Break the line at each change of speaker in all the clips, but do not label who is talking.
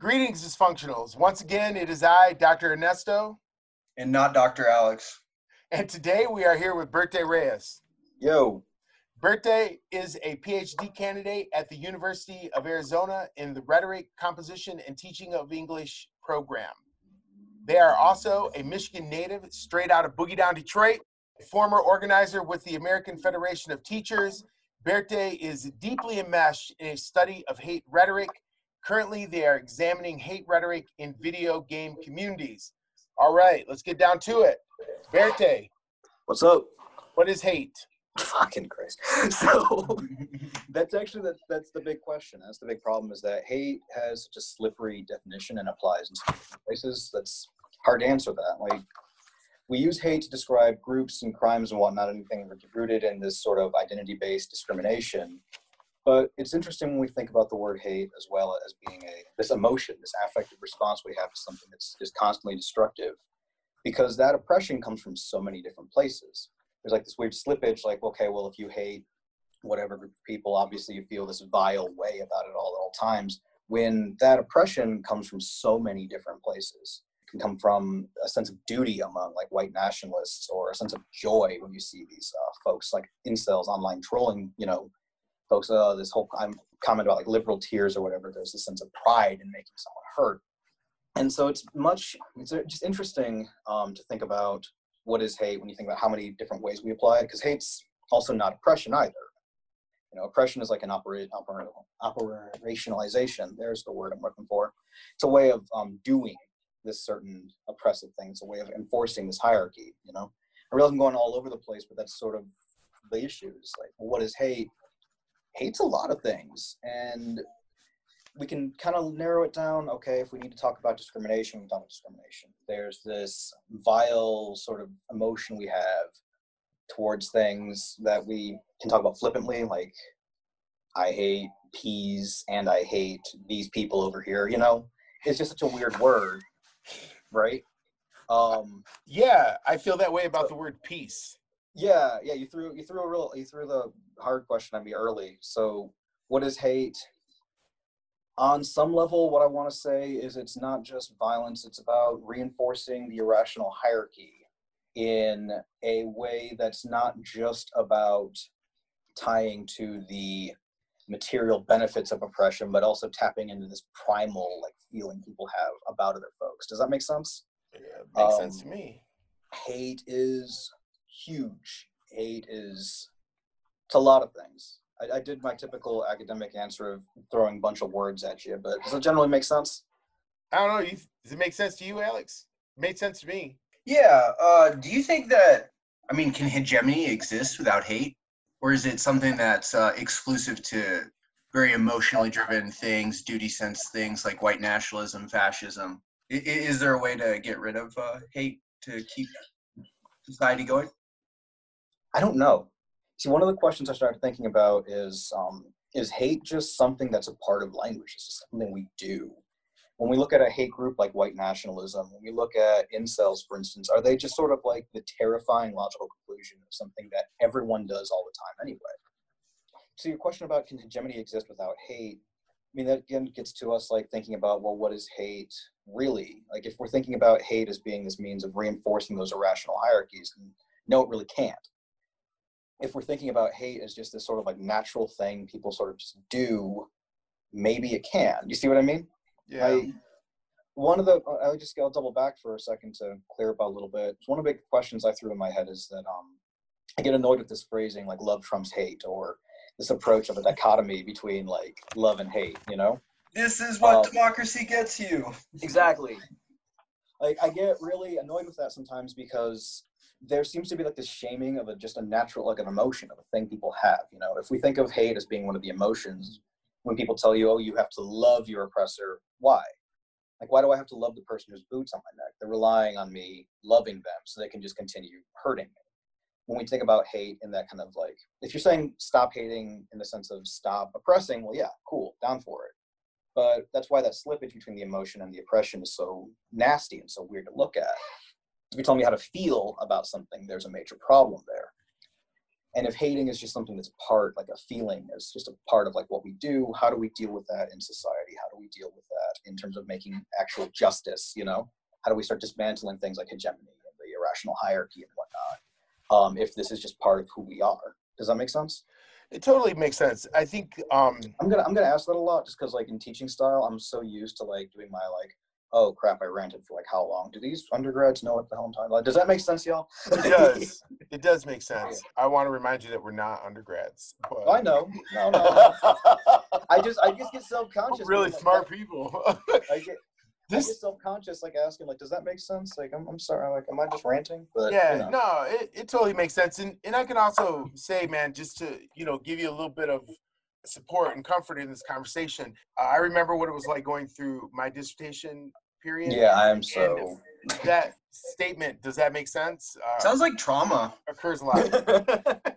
Greetings, dysfunctionals. Once again, it is I, Dr. Ernesto.
And not Dr. Alex.
And today we are here with Berte Reyes.
Yo.
Berte is a PhD candidate at the University of Arizona in the Rhetoric, Composition, and Teaching of English program. They are also a Michigan native, straight out of Boogie Down, Detroit, a former organizer with the American Federation of Teachers. Berte is deeply enmeshed in a study of hate rhetoric Currently, they are examining hate rhetoric in video game communities. All right, let's get down to it. Berte.
What's up?
What is hate?
Fucking Christ. So that's actually the, that's the big question. That's the big problem is that hate has such a slippery definition and applies in some places. That's hard to answer that. Like we use hate to describe groups and crimes and whatnot, anything rooted in this sort of identity-based discrimination. But it's interesting when we think about the word hate as well as being a this emotion, this affective response we have to something that's just constantly destructive, because that oppression comes from so many different places. There's like this weird slippage, like okay, well if you hate whatever group of people, obviously you feel this vile way about it all at all times. When that oppression comes from so many different places, it can come from a sense of duty among like white nationalists, or a sense of joy when you see these uh, folks like incels online trolling, you know, folks, uh, this whole I'm comment about like liberal tears or whatever. There's this sense of pride in making someone hurt, and so it's much. It's just interesting um, to think about what is hate when you think about how many different ways we apply it. Because hate's also not oppression either. You know, oppression is like an operate, oper, operationalization. There's the word I'm looking for. It's a way of um, doing this certain oppressive thing. It's a way of enforcing this hierarchy. You know, I realize I'm going all over the place, but that's sort of the issues. Like, what is hate? Hates a lot of things and we can kind of narrow it down. Okay if we need to talk about discrimination we talk about discrimination. There's this vile sort of emotion we have towards things that we can talk about flippantly like i hate peas and i hate these people over here you know? It's just such a weird word right?
Um yeah i feel that way about the word peace
yeah, yeah. You threw you threw a real you threw the hard question at me early. So, what is hate? On some level, what I want to say is it's not just violence. It's about reinforcing the irrational hierarchy in a way that's not just about tying to the material benefits of oppression, but also tapping into this primal like feeling people have about other folks. Does that make sense?
Yeah, makes um, sense to me.
Hate is huge. Hate is it's a lot of things. I, I, did my typical academic answer of throwing a bunch of words at you, but does it generally make sense?
I don't know. You, does it make sense to you, Alex? It made sense to me.
Yeah. Uh, do you think that? I mean, can hegemony exist without hate, or is it something that's uh, exclusive to very emotionally driven things, duty sense things like white nationalism, fascism? Is, is there a way to get rid of uh, hate to keep society going?
I don't know. See, one of the questions I started thinking about is um, is hate just something that's a part of language? It's just something we do. When we look at a hate group like white nationalism, when we look at incels, for instance, are they just sort of like the terrifying logical conclusion of something that everyone does all the time anyway? So your question about can hegemony exist without hate? I mean, that again gets to us like thinking about, well, what is hate really? Like if we're thinking about hate as being this means of reinforcing those irrational hierarchies, no, it really can't if we're thinking about hate as just this sort of like natural thing people sort of just do, maybe it can. You see what I mean?
Yeah. I,
one of the I'll just I'll double back for a second to clear up a little bit. One of the big questions I threw in my head is that um, I get annoyed with this phrasing like love trumps hate or this approach of a dichotomy between like love and hate. You know.
This is what um, democracy gets you.
Exactly. Like I get really annoyed with that sometimes because there seems to be like this shaming of a, just a natural like an emotion of a thing people have you know? If we think of hate as being one of the emotions when people tell you oh you have to love your oppressor why? Like why do i have to love the person whose boots on my neck? They're relying on me loving them so they can just continue hurting me. When we think about hate in that kind of like if you're saying stop hating in the sense of stop oppressing well yeah cool down for it. But that's why that slippage between the emotion and the oppression is so nasty and so weird to look at if you tell me how to feel about something, there's a major problem there. And if hating is just something that's part, like a feeling, is just a part of like what we do, how do we deal with that in society? How do we deal with that in terms of making actual justice? You know, how do we start dismantling things like hegemony and the irrational hierarchy and whatnot? Um, if this is just part of who we are, does that make sense?
It totally makes sense. I think um,
I'm gonna I'm gonna ask that a lot just because like in teaching style, I'm so used to like doing my like oh crap, I ranted for like how long? Do these undergrads know what the hell I'm talking about? Does that make sense, y'all?
it does. it does make sense. I want to remind you that we're not undergrads. But...
Oh, I know. No, no. I just I just get self conscious.
Really smart people.
I get this I get self-conscious like asking like does that make sense like i'm, I'm sorry like am i just ranting but
yeah
you know.
no it, it totally makes sense and and i can also say man just to you know give you a little bit of support and comfort in this conversation. Uh, i remember what it was like going through my dissertation period
yeah i am so.
that statement does that make sense?
Uh, sounds like trauma.
occurs a lot.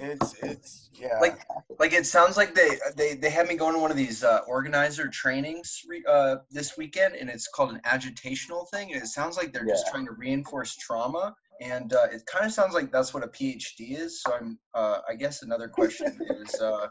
It's it's yeah.
Like like it sounds like they they they had me going to one of these uh, organizer trainings uh, this weekend, and it's called an agitational thing, and it sounds like they're yeah. just trying to reinforce trauma and uh, it kind of sounds like that's what a PhD is. So I'm, uh, I guess another question is, uh,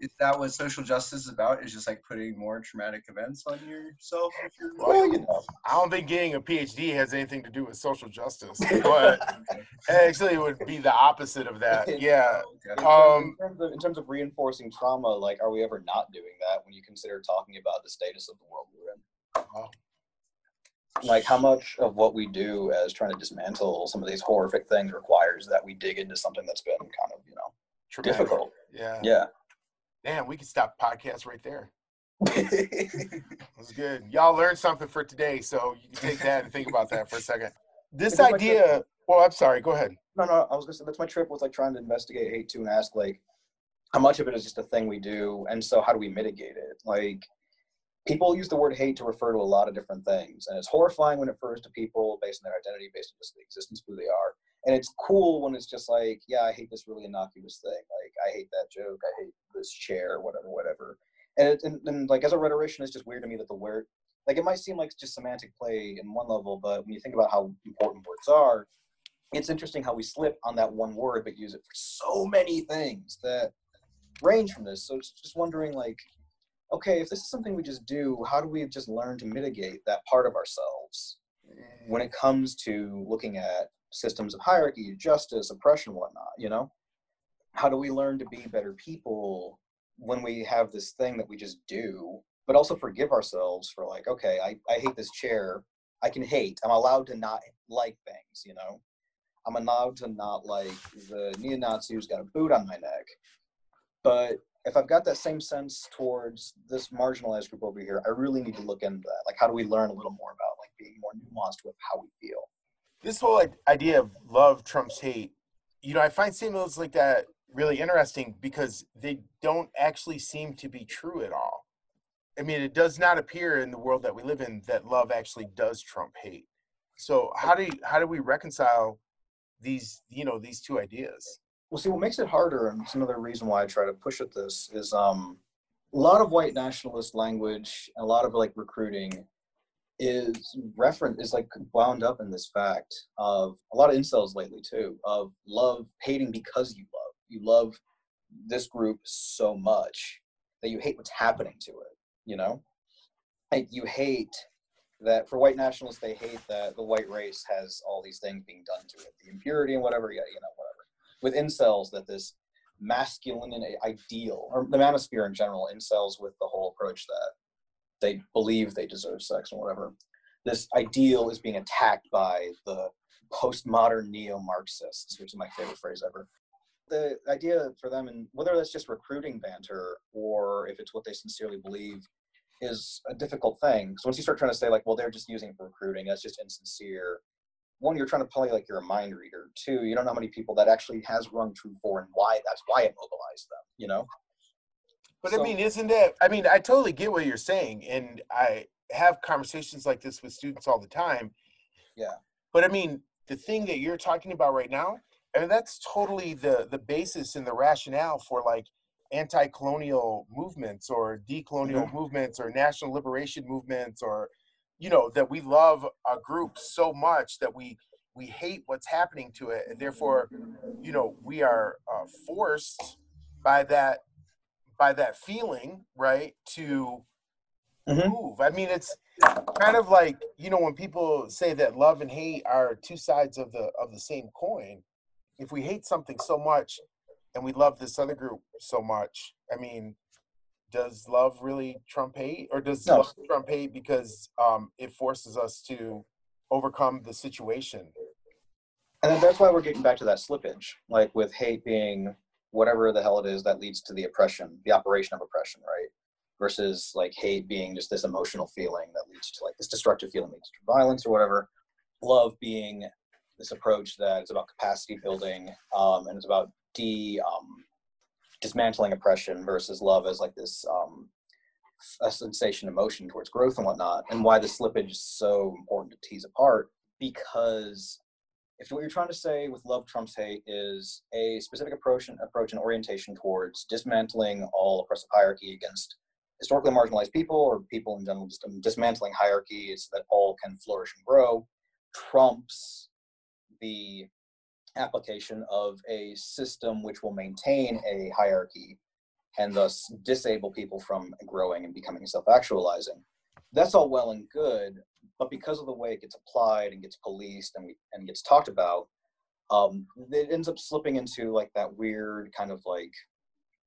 is that what social justice is about? Is just like putting more traumatic events on yourself?
well, you know, I don't think getting a PhD has anything to do with social justice, but actually it would be the opposite of that. Yeah.
Um, in, terms of, in terms of reinforcing trauma, like, are we ever not doing that when you consider talking about the status of the world we're in? Like how much of what we do as trying to dismantle some of these horrific things requires that we dig into something that's been kind of you know Traumatic. difficult?
Yeah.
Yeah.
Damn we could stop podcast right there. That's good. Y'all learned something for today so you can take that and think about that for a second. This idea well i'm sorry go ahead.
No no i was gonna say that's my trip was like trying to investigate hate too and ask like how much of it is just a thing we do and so how do we mitigate it? Like people use the word hate to refer to a lot of different things and it's horrifying when it refers to people based on their identity based on just the existence of who they are. And it's cool when it's just like yeah i hate this really innocuous thing. Like i hate that joke. I hate this chair whatever whatever. And, it, and, and like as a rhetorician it's just weird to me that the word like it might seem like just semantic play in one level but when you think about how important words are it's interesting how we slip on that one word but use it for so many things that range from this. So it's just wondering like okay, if this is something we just do, how do we just learn to mitigate that part of ourselves when it comes to looking at systems of hierarchy, justice, oppression, whatnot, you know? How do we learn to be better people when we have this thing that we just do, but also forgive ourselves for like, okay, I, I hate this chair. I can hate. I'm allowed to not like things, you know? I'm allowed to not like the neo-Nazi who's got a boot on my neck. But if I've got that same sense towards this marginalized group over here, I really need to look into that. Like, how do we learn a little more about like being more nuanced with how we feel?
This whole idea of love trumps hate, you know, I find statements like that really interesting because they don't actually seem to be true at all. I mean, it does not appear in the world that we live in that love actually does trump hate. So how do you, how do we reconcile these you know these two ideas?
Well, see, what makes it harder, and it's another reason why I try to push at this, is um, a lot of white nationalist language and a lot of like recruiting is reference is like wound up in this fact of a lot of incels lately too of love hating because you love. You love this group so much that you hate what's happening to it you know? Like you hate that for white nationalists they hate that the white race has all these things being done to it the impurity and whatever yeah you know whatever with incels that this masculine ideal, or the manosphere in general, incels with the whole approach that they believe they deserve sex or whatever. This ideal is being attacked by the postmodern neo-Marxists, which is my favorite phrase ever. The idea for them, and whether that's just recruiting banter or if it's what they sincerely believe, is a difficult thing. Because once you start trying to say like, well, they're just using for recruiting, that's just insincere one, you're trying to play like you're a mind reader. Two, you don't know how many people that actually has rung true for and why that's why it mobilized them, you know?
But so, I mean, isn't that, I mean, I totally get what you're saying. And I have conversations like this with students all the time.
Yeah.
But I mean, the thing that you're talking about right now, I mean, that's totally the, the basis and the rationale for like anti-colonial movements or decolonial mm-hmm. movements or national liberation movements or you know that we love a group so much that we we hate what's happening to it and therefore you know we are uh, forced by that by that feeling right to
Mhm.
move i mean it's kind of like you know when people say that love and hate are two sides of the of the same coin if we hate something so much and we love this other group so much i mean does love really trump hate or does
No.
love trump hate because um it forces us to overcome the situation
And then that's why we're getting back to that slippage, like with hate being whatever the hell it is that leads to the oppression, the operation of oppression, right? Versus like hate being just this emotional feeling that leads to like this destructive feeling leads to violence or whatever. Love being this approach that is about capacity building um, and it's about de um, dismantling oppression versus love as like this um, a sensation emotion towards growth and whatnot. And why the slippage is so important to tease apart because if what you're trying to say with love trumps hate is a specific approach and approach and orientation towards dismantling all oppressive hierarchy against historically marginalized people or people in general just um, dismantling hierarchies that all can flourish and grow trumps the application of a system which will maintain a hierarchy and thus disable people from growing and becoming self-actualizing. That's all well and good but because of the way it gets applied and gets policed and, and gets talked about um, it ends up slipping into like that weird kind of like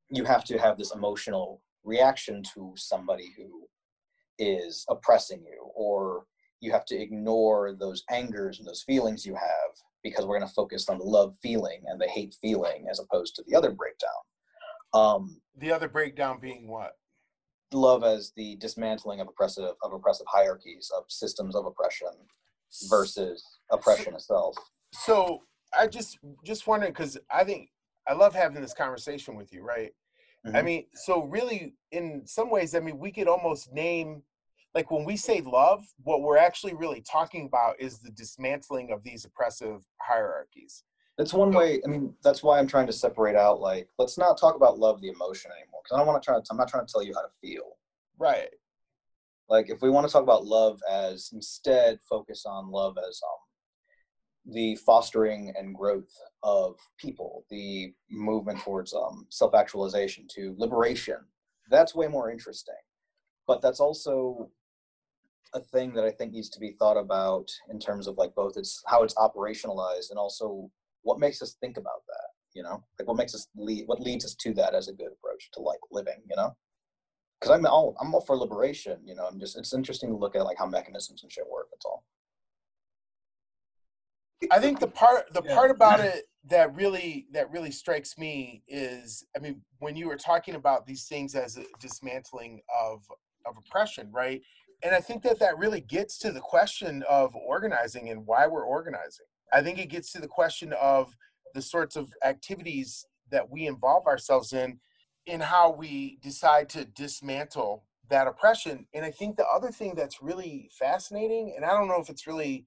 you have to have this emotional reaction to somebody who is oppressing you or you have to ignore those angers and those feelings you have because we're going to focus on the love feeling and the hate feeling as opposed to the other breakdown um,
the other breakdown being what
love as the dismantling of oppressive of oppressive hierarchies of systems of oppression versus oppression itself.
so i just just wondering because i think i love having this conversation with you right i
Mhm.
mean so really in some ways i mean we could almost name like when we say love what we're actually really talking about is the dismantling of these oppressive hierarchies
That's one way. I mean, that's why I'm trying to separate out. Like, let's not talk about love, the emotion anymore, because I don't want to try. To, I'm not trying to tell you how to feel.
right
Like, if we want to talk about love as instead, focus on love as um, the fostering and growth of people, the movement towards um, self-actualization to liberation. That's way more interesting. But that's also a thing that I think needs to be thought about in terms of like both its how it's operationalized and also what makes us think about that. You know, like what makes us lead, what leads us to that as a good approach to like living. You know, because I'm all I'm all for liberation. You know, I'm just it's interesting to look at like how mechanisms and shit work. That's all.
I think the part the
Yeah.
part about it that really that really strikes me is I mean when you were talking about these things as a dismantling of of oppression, right? And I think that that really gets to the question of organizing and why we're organizing. I think it gets to the question of the sorts of activities that we involve ourselves in in how we decide to dismantle that oppression. And I think the other thing that's really fascinating and I don't know if it's really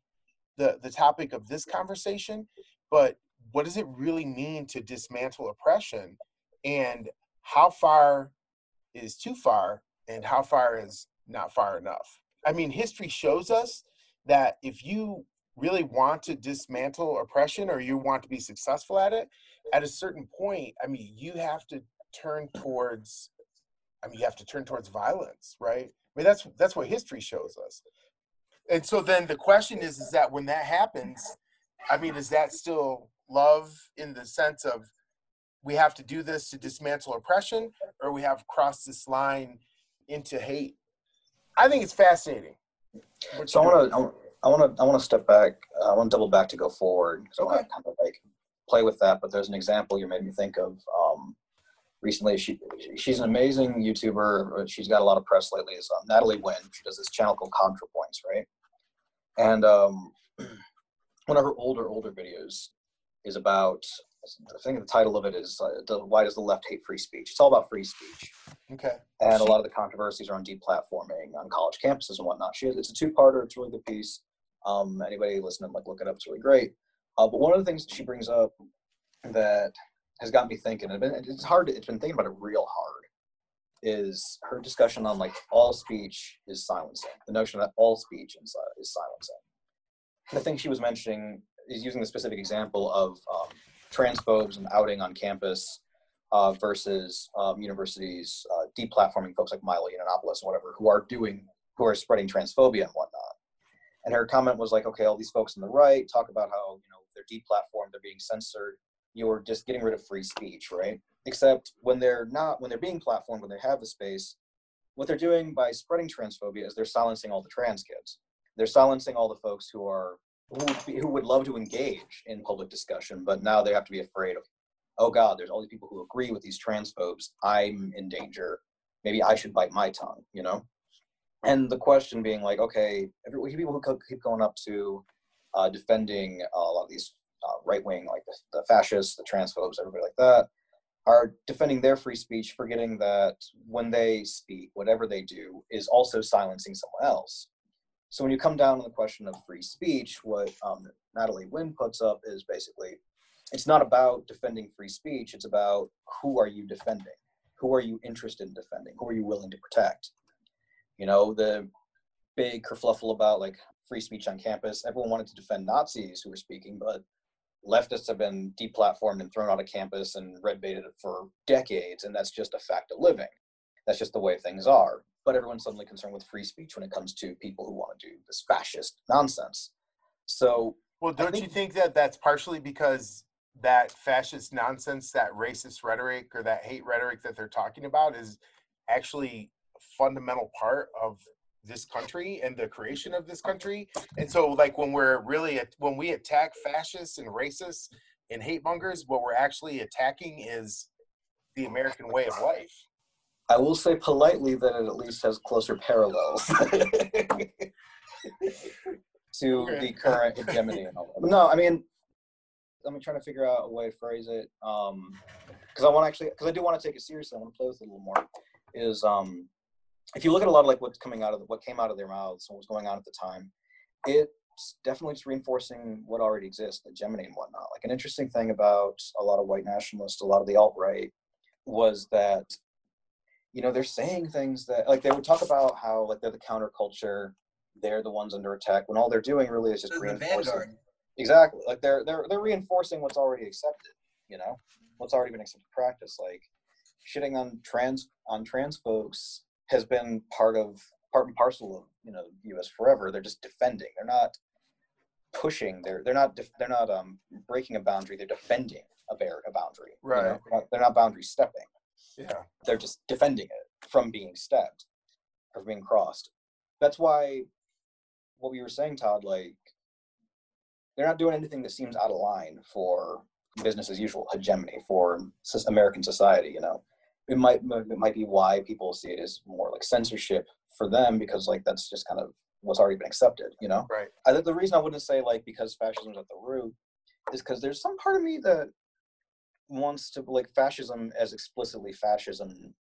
the the topic of this conversation but what does it really mean to dismantle oppression and how far is too far and how far is not far enough. I mean history shows us that if you really want to dismantle oppression or you want to be successful at it at a certain point i mean you have to turn towards i mean you have to turn towards violence right? I mean that's that's what history shows us. And so then the question is is that when that happens i mean is that still love in the sense of we have to do this to dismantle oppression or we have crossed this line into hate i think it's fascinating
So I want to I want to I want to step back. Uh, I want to double back to go forward. So I want
Okay.
to kind of like play with that. But there's an example you made me think of. Um, recently, she she's an amazing YouTuber. She's got a lot of press lately. Is um, Natalie Wynn. She does this channel called ContraPoints, right? And um, one of her older older videos is about. I think the title of it is uh, the, "Why Does the Left Hate Free Speech?" It's all about free speech
okay
and a lot of the controversies are around deplatforming on college campuses and whatnot. She it's a two-parter. It's a really good piece. Um, anybody listening, like look it up. It's really great. Uh, but one of the things that she brings up that has got me thinking, and it's hard. To, it's been thinking about it real hard. Is her discussion on like all speech is silencing? The notion that all speech is, uh, is silencing. The thing she was mentioning is using the specific example of um, transphobes and outing on campus uh, versus um, universities uh, deplatforming folks like Milo or whatever who are doing who are spreading transphobia and whatnot. And her comment was like, okay, all these folks on the right talk about how you know they're deplatformed, they're being censored. You're just getting rid of free speech, right? Except when they're not, when they're being platformed, when they have the space, what they're doing by spreading transphobia is they're silencing all the trans kids. They're silencing all the folks who are who would, be, who would love to engage in public discussion, but now they have to be afraid of, oh God, there's all these people who agree with these transphobes. I'm in danger. Maybe I should bite my tongue, you know? And the question being like, okay, every, people who keep going up to uh, defending a lot of these uh, right wing, like the, the fascists, the transphobes, everybody like that, are defending their free speech, forgetting that when they speak, whatever they do is also silencing someone else. So when you come down to the question of free speech, what um, Natalie Wynn puts up is basically it's not about defending free speech, it's about who are you defending? Who are you interested in defending? Who are you willing to protect? You know, the big kerfluffle about like free speech on campus, everyone wanted to defend Nazis who were speaking, but leftists have been deplatformed and thrown out of campus and red baited for decades, and that's just a fact of living. That's just the way things are. But everyone's suddenly concerned with free speech when it comes to people who want to do this fascist nonsense. So,
well, don't think, you think that that's partially because that fascist nonsense, that racist rhetoric or that hate rhetoric that they're talking about is actually a fundamental part of this country and the creation of this country. And so, like when we're really when we attack fascists and racists and hate mongers, what we're actually attacking is the American way of life.
I will say politely that it at least has closer parallels to okay. the current hegemony and all that. No, I mean, I'm trying to figure out a way to phrase it. Um, because I want to actually, because I do want to take it seriously. I want to play with it a little more. Is um, if you look at a lot of like what's coming out of the, what came out of their mouths and what was going on at the time, it's definitely just reinforcing what already exists, hegemony and whatnot. Like an interesting thing about a lot of white nationalists, a lot of the alt right, was that you know they're saying things that like they would talk about how like they're the counterculture, they're the ones under attack when all they're doing really is just reinforcing. Exactly, like they're they're they're reinforcing what's already accepted. You know, what's already been accepted practice. Like shitting on trans on trans folks has been part of part and parcel of you know the U.S. forever. They're just defending. They're not pushing. They're they're not def- they're not um breaking a boundary. They're defending a bear a boundary.
Right. You
know? they're, not, they're not boundary stepping.
Yeah.
They're just defending it from being stepped or being crossed. That's why what we were saying, Todd. Like they're not doing anything that seems out of line for business as usual hegemony for American society. You know it might it might be why people see it as more like censorship for them because like that's just kind of what's already been accepted you know
right
i think the reason i wouldn't say like because fascism's at the root is because there's some part of me that wants to like fascism as explicitly fascism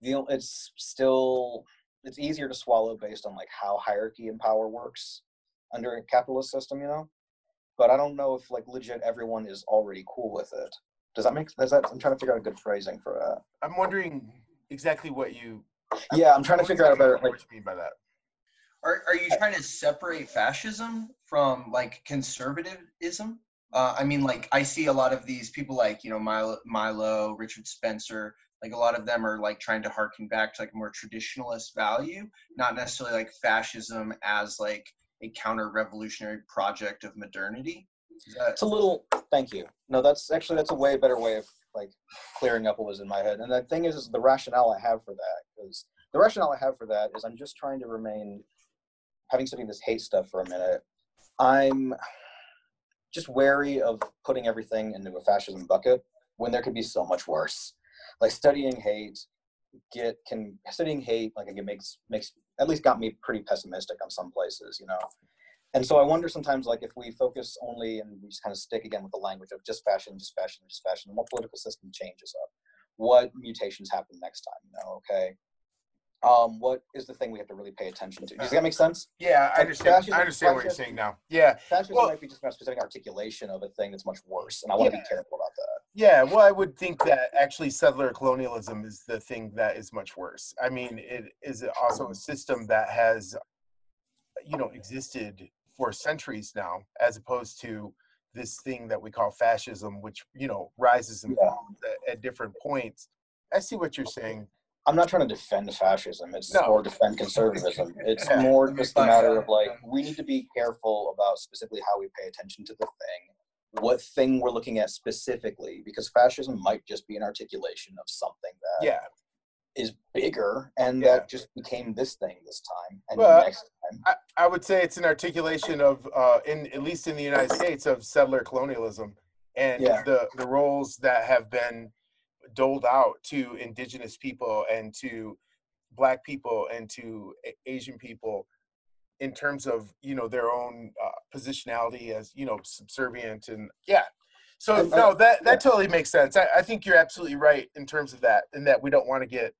you know it's still it's easier to swallow based on like how hierarchy and power works under a capitalist system you know but i don't know if like legit everyone is already cool with it does that make does that? I'm trying to figure out a good phrasing for that.
I'm wondering exactly what you.
Yeah, I'm trying to figure out a better.
Like, what you mean by that?
Are Are you trying to separate fascism from like conservatism? Uh, I mean, like I see a lot of these people, like you know Milo, Milo, Richard Spencer. Like a lot of them are like trying to harken back to like more traditionalist value, not necessarily like fascism as like a counter-revolutionary project of modernity.
That, it's a little. Thank you. No, that's actually that's a way better way of like clearing up what was in my head. And the thing is, is the rationale I have for that is the rationale I have for that is I'm just trying to remain, having studied this hate stuff for a minute. I'm just wary of putting everything into a fascism bucket when there could be so much worse. Like studying hate, get can studying hate like it makes makes at least got me pretty pessimistic on some places, you know and so I wonder sometimes, like, if we focus only and we just kind of stick again with the language of just fashion, just fashion, just fashion, what political system changes up? What mutations happen next time? You know, okay. Um, what is the thing we have to really pay attention to? Does that make sense?
Yeah, I understand. Fascism, I understand what you're saying now. Yeah,
fascism well, might be just a specific articulation of a thing that's much worse, and I want yeah. to be careful about that.
Yeah, well, I would think that actually settler colonialism is the thing that is much worse. I mean, it is also a system that has, you know, existed for centuries now, as opposed to this thing that we call fascism, which you know rises and
Yeah.
falls at, at different points. I see what you're saying.
I'm not trying to defend fascism. It's
No.
or defend conservatism. It's
Yeah.
more just a matter of like we need to be careful about specifically how we pay attention to the thing, what thing we're looking at specifically, because fascism might just be an articulation of something that is
Yeah,
bigger, and
Yeah.
that just became this thing this time, and
Well,
next time.
I, I would say it's an articulation of, uh, in at least in the United States, of settler colonialism and the the roles that have been doled out to indigenous people and to black people and to Asian people in terms of you know their own uh, positionality as you know subservient and yeah. So no, that
yeah.
that totally makes sense. I, I think you're absolutely right in terms of that, and that we don't want to get.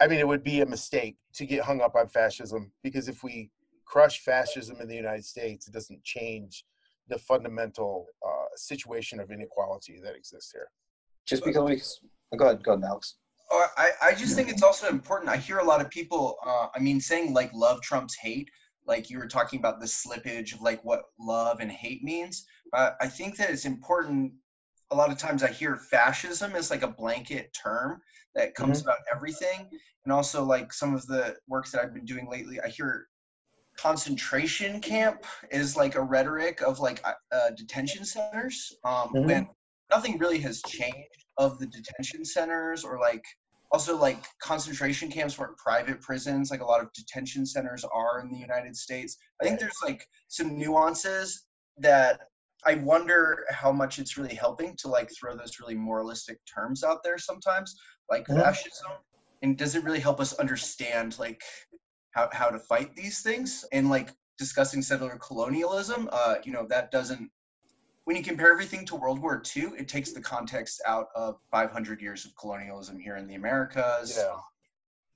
I mean, it would be a mistake to get hung up on fascism because if we crush fascism in the United States, it doesn't change the fundamental uh, situation of inequality that exists here.
Just because we go ahead, go ahead, Alex.
Or I, I just think it's also important. I hear a lot of people, uh, I mean, saying like love trumps hate. Like you were talking about the slippage of like what love and hate means. Uh, I think that it's important. A lot of times I hear fascism is like a blanket term that comes about everything. And also like some of the works that I've been doing lately, I hear concentration camp is like a rhetoric of like uh, detention centers um,
Mhm.
when nothing really has changed of the detention centers or like also like concentration camps weren't private prisons like a lot of detention centers are in the united states. I think there's like some nuances that i wonder how much it's really helping to like throw those really moralistic terms out there sometimes like
Mhm.
fascism. And does it really help us understand like how, how to fight these things? And like discussing settler colonialism uh you know that doesn't when you compare everything to World War II, it takes the context out of 500 years of colonialism here in the Americas.
Yeah.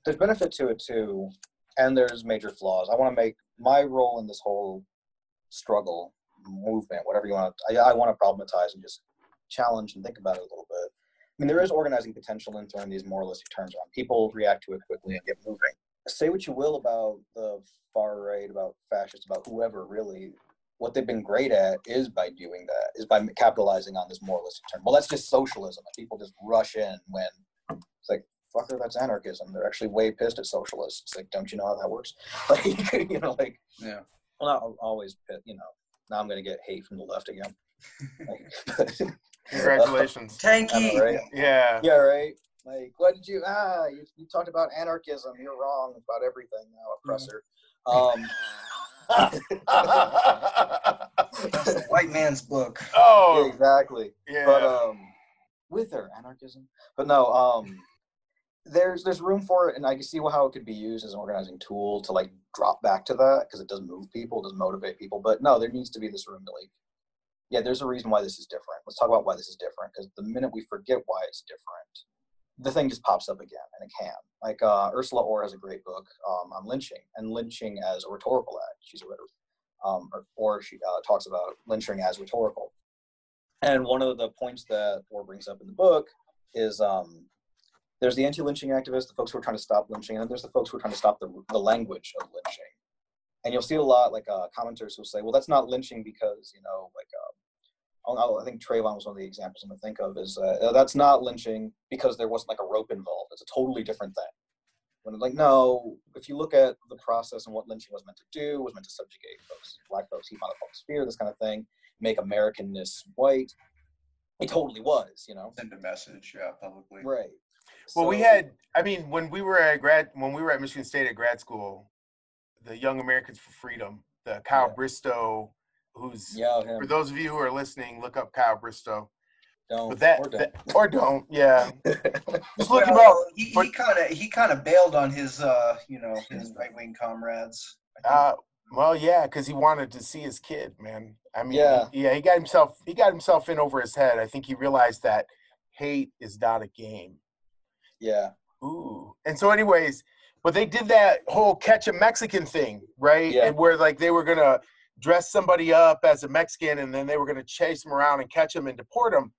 there's benefit to it too, and there's major flaws. I want to make my role in this whole struggle movement, whatever you want. To, I, I want to problematize and just challenge and think about it a little bit. I mean, there is organizing potential in throwing these moralistic terms around. People react to it quickly and get moving. Say what you will about the far right, about fascists, about whoever really. What they've been great at is by doing that, is by capitalizing on this moralistic term. Well, that's just socialism. And people just rush in when it's like, fucker, that's anarchism. They're actually way pissed at socialists. It's like, don't you know how that works? Like, you know, like,
Yeah.
well, not always, pit, you know. Now I'm gonna get hate from the left again. Like,
Congratulations.
Tankie.
right?
Yeah.
Yeah, right. Like, what did you? Ah, you, you talked about anarchism. You're wrong about everything now, oppressor. Um,
It's the white man's book.
oh,
exactly.
yeah.
But um, with her anarchism. But no, um, there's there's room for it, and I can see how it could be used as an organizing tool to like drop back to that because it does move people, it does motivate people. But no, there needs to be this room to like, yeah, there's a reason why this is different. Let's talk about why this is different because the minute we forget why it's different, the thing just pops up again, and it can. Like uh, Ersula Ore has a great book um, on lynching and lynching as a rhetorical act. She's a rhetor- um, or, or she uh, talks about lynching as rhetorical. And one of the points that Orr brings up in the book is um, there's the anti-lynching activists, the folks who are trying to stop lynching, and then there's the folks who are trying to stop the, the language of lynching. And you'll see a lot like uh, commenters who say, well, that's not lynching because, you know, like, uh, I think Trayvon was one of the examples I'm going to think of is uh, that's not lynching because there wasn't like a rope involved. It's a totally different thing. When like, no, if you look at the process and what lynching was meant to do, was meant to subjugate folks, black folks, heap on folks, public sphere, this kind of thing, make Americanness white. It totally was, you know.
Send a message, yeah, publicly.
Right.
Well, we had. I mean, when we were at grad, when we were at Michigan State at grad school, the Young Americans for Freedom, the Kyle
Yeah.
Bristow, who's
Yeah,
for those of you who are listening, look up Kyle Bristow.
Don't
But that,
or don't.
that- or don't, yeah. Just look him up.
He kind of he kind of bailed on his uh you know his right wing comrades.
Uh, well, yeah, because he wanted to see his kid, man. I mean,
Yeah.
he, yeah, he got himself he got himself in over his head. I think he realized that hate is not a game.
yeah.
Ooh. And so, anyways, but they did that whole catch a Mexican thing, right?
Yeah.
And where like they were gonna dress somebody up as a Mexican, and then they were gonna chase them around and catch them and deport him.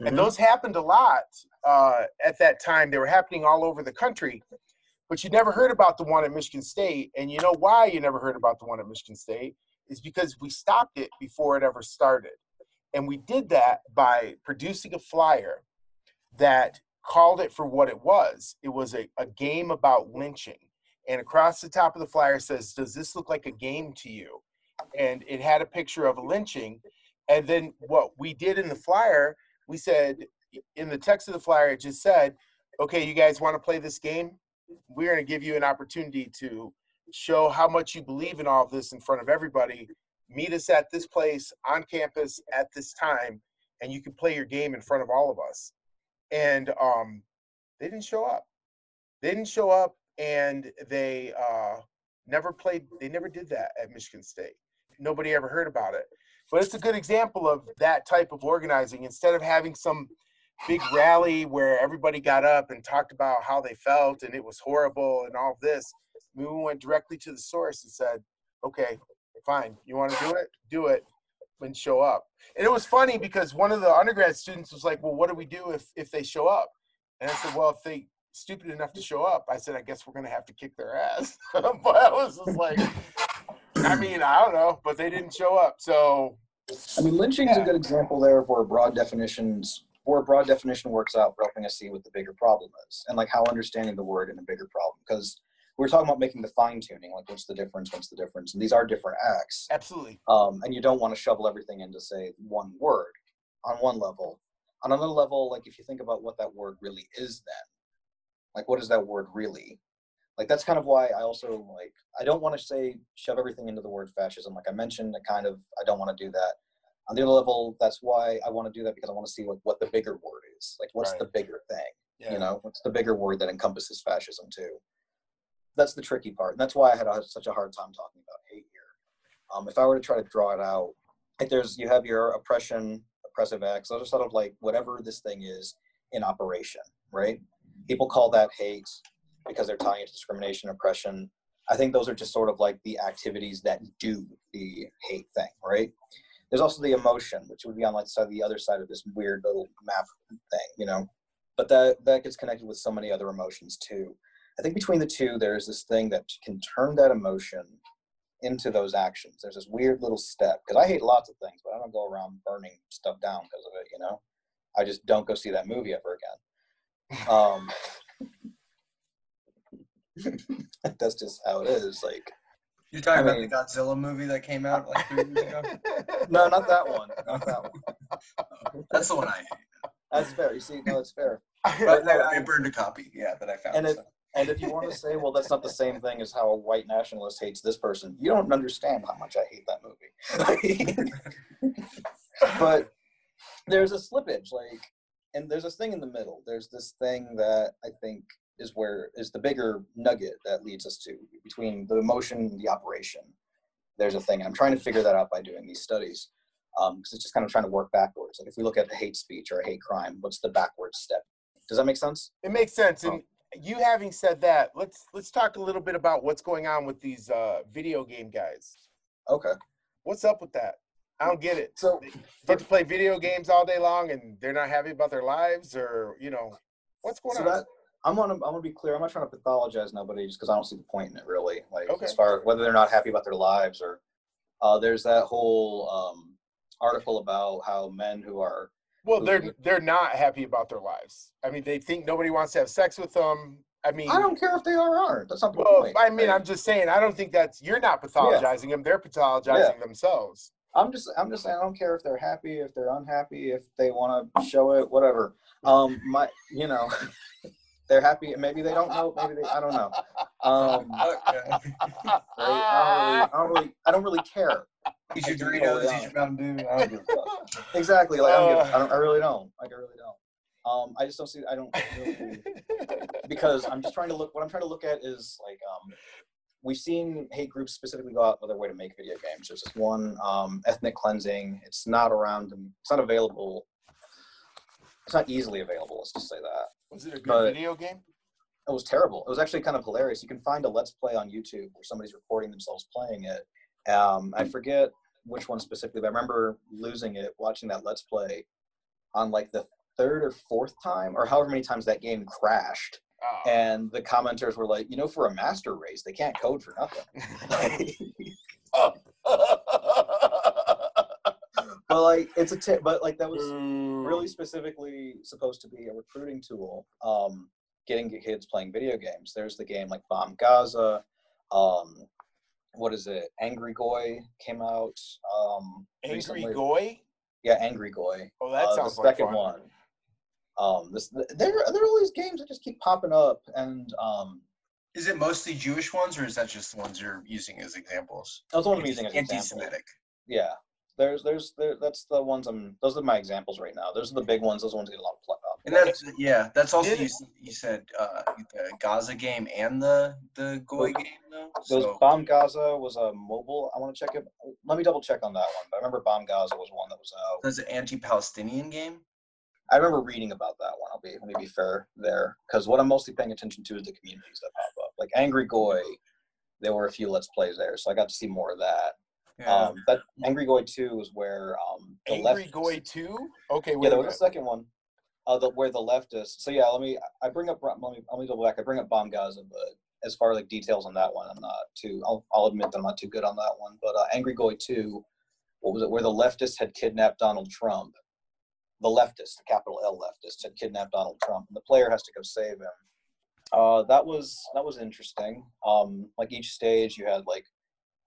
Mhm.
And those happened a lot uh, at that time. They were happening all over the country. But you never heard about the one at Michigan State. And you know why you never heard about the one at Michigan State? is because we stopped it before it ever started. And we did that by producing a flyer that called it for what it was. It was a, a game about lynching. And across the top of the flyer says, Does this look like a game to you? And it had a picture of a lynching. And then what we did in the flyer, we said, in the text of the flyer, it just said, Okay, you guys want to play this game? We're going to give you an opportunity to show how much you believe in all of this in front of everybody. Meet us at this place on campus at this time, and you can play your game in front of all of us. And um, they didn't show up. They didn't show up, and they uh, never played. They never did that at Michigan State. Nobody ever heard about it. But it's a good example of that type of organizing. Instead of having some big rally where everybody got up and talked about how they felt and it was horrible and all this, we went directly to the source and said, okay, fine, you want to do it? Do it and show up. And it was funny because one of the undergrad students was like, well, what do we do if, if they show up? And I said, well, if they stupid enough to show up, I said, I guess we're going to have to kick their ass. but I was just like, I mean, I don't know, but they didn't show up. So,
I mean, lynching is a good example there of where broad definitions, where a broad definition works out for helping us see what the bigger problem is, and like how understanding the word in a bigger problem. Because we're talking about making the fine tuning, like what's the difference, what's the difference, and these are different acts.
absolutely.
Um, and you don't want to shovel everything into say one word on one level. On another level, like if you think about what that word really is, then like what is that word really? Like that's kind of why I also like I don't want to say shove everything into the word fascism. Like I mentioned, I kind of I don't want to do that. On the other level, that's why I want to do that because I want to see what, what the bigger word is. Like what's
Right.
the bigger thing?
Yeah.
You know, what's the bigger word that encompasses fascism too? That's the tricky part, and that's why I had a, such a hard time talking about hate here. Um, if I were to try to draw it out, like there's you have your oppression, oppressive acts. Those are sort of like whatever this thing is in operation, right? People call that hate because they're tying it to discrimination, oppression. I think those are just sort of like the activities that do the hate thing, right? There's also the emotion, which would be on like side the other side of this weird little map thing, you know. But that that gets connected with so many other emotions too. I think between the two, there's this thing that can turn that emotion into those actions. There's this weird little step because I hate lots of things, but I don't go around burning stuff down because of it. You know, I just don't go see that movie ever again. Um, that's just how it is. Like,
You're talking
I
about
mean-
the Godzilla movie that came out like three years ago?
no, not that one. Not that one.
That's the one I hate.
That's fair. You see, no, it's fair.
But I, I burned a copy, yeah, that I found.
And it-
so.
And if you want to say, well, that's not the same thing as how a white nationalist hates this person, you don't understand how much I hate that movie. but there's a slippage, like, and there's this thing in the middle. There's this thing that I think is where is the bigger nugget that leads us to between the emotion and the operation. There's a thing, I'm trying to figure that out by doing these studies. Because it's just kind of trying to work backwards. Like if we look at a hate speech or a hate crime, what's the backward step? Does that make sense?
It makes sense. And you having said that, let's let's talk a little bit about what's going on with these uh, video game guys.
Okay.
What's up with that? I don't get it.
So
Get to play video games all day long and they're not happy about their lives, or you know, what's going
so
on?
that I'm gonna I'm gonna be clear. I'm not trying to pathologize nobody just because I don't see the point in it really. Like
Okay.
as far whether they're not happy about their lives or uh, there's that whole um, article about how men who are
well,
who-
they're they're not happy about their lives. I mean, they think nobody wants to have sex with them. I mean,
I don't care if they are or aren't. That's not the
well,
point.
I mean, I'm just saying. I don't think that's you're not pathologizing them. They're pathologizing themselves.
I'm just I'm just saying I don't care if they're happy, if they're unhappy, if they want to show it, whatever. Um, my you know, they're happy. Maybe they don't know. Maybe they I don't know. Um,
Okay.
right? I, don't really, I don't really I don't really care.
Eat your Doritos, eat your Mountain Dew. I don't give a fuck.
Exactly. Like I don't, give, I don't. I really don't. Like I really don't. Um, I just don't see. I don't really because I'm just trying to look. What I'm trying to look at is like um, we've seen hate groups specifically go out of their way to make video games. There's this one um, ethnic cleansing. It's not around. It's not available. It's not easily available. Let's just say that.
Was it a good
But-
video game?
It was terrible. It was actually kind of hilarious. You can find a Let's Play on YouTube where somebody's recording themselves playing it. Um, I forget which one specifically, but I remember losing it watching that Let's Play on like the third or fourth time, or however many times that game crashed.
Oh.
And the commenters were like, you know, for a master race, they can't code for nothing. but like it's a t- but like that was really specifically supposed to be a recruiting tool. Um, getting kids playing video games. There's the game like Bomb Gaza. Um, what is it? Angry Goy came out. Um,
Angry
recently.
Goy.
Yeah, Angry Goy.
Oh, that
Uh,
sounds
the
like
second
fun.
one. Um, this there there are all these games that just keep popping up, and um,
Is it mostly Jewish ones, or is that just the ones you're using as examples?
that's what I'm using as an.
Anti-Semitic.
Yeah, there's there's there, that's the ones I'm. Those are my examples right now. Those are the big ones. Those ones get a lot of play. Uh,
And that's yeah, that's also you, you said uh, the Gaza game and the the Goy game though.
Those
So
Bomb Gaza was a mobile. I want to check it. Let me double check on that one. But I remember Bomb Gaza was one that was out.
that's an anti-Palestinian game.
I remember reading about that one. I'll be let me be fair there, because what I'm mostly paying attention to is the communities that pop up. Like Angry Goy, there were a few Let's Plays there, so I got to see more of that.
Yeah.
Um, that Angry Goy Two is where um the
Angry
leftists-
Goy two. Okay, wait
Yeah, there was a second one. Uh, the, where the leftists. So yeah, let me. I bring up. Let me. Let me double back. I bring up Bomb Gaza, but as far as like details on that one, I'm not too. I'll, I'll admit that I'm not too good on that one. But uh, Angry Goy Two, what was it? Where the leftists had kidnapped Donald Trump. The leftist, the capital L leftist, had kidnapped Donald Trump, and the player has to go save him. Uh, that was that was interesting. Um, like each stage, you had like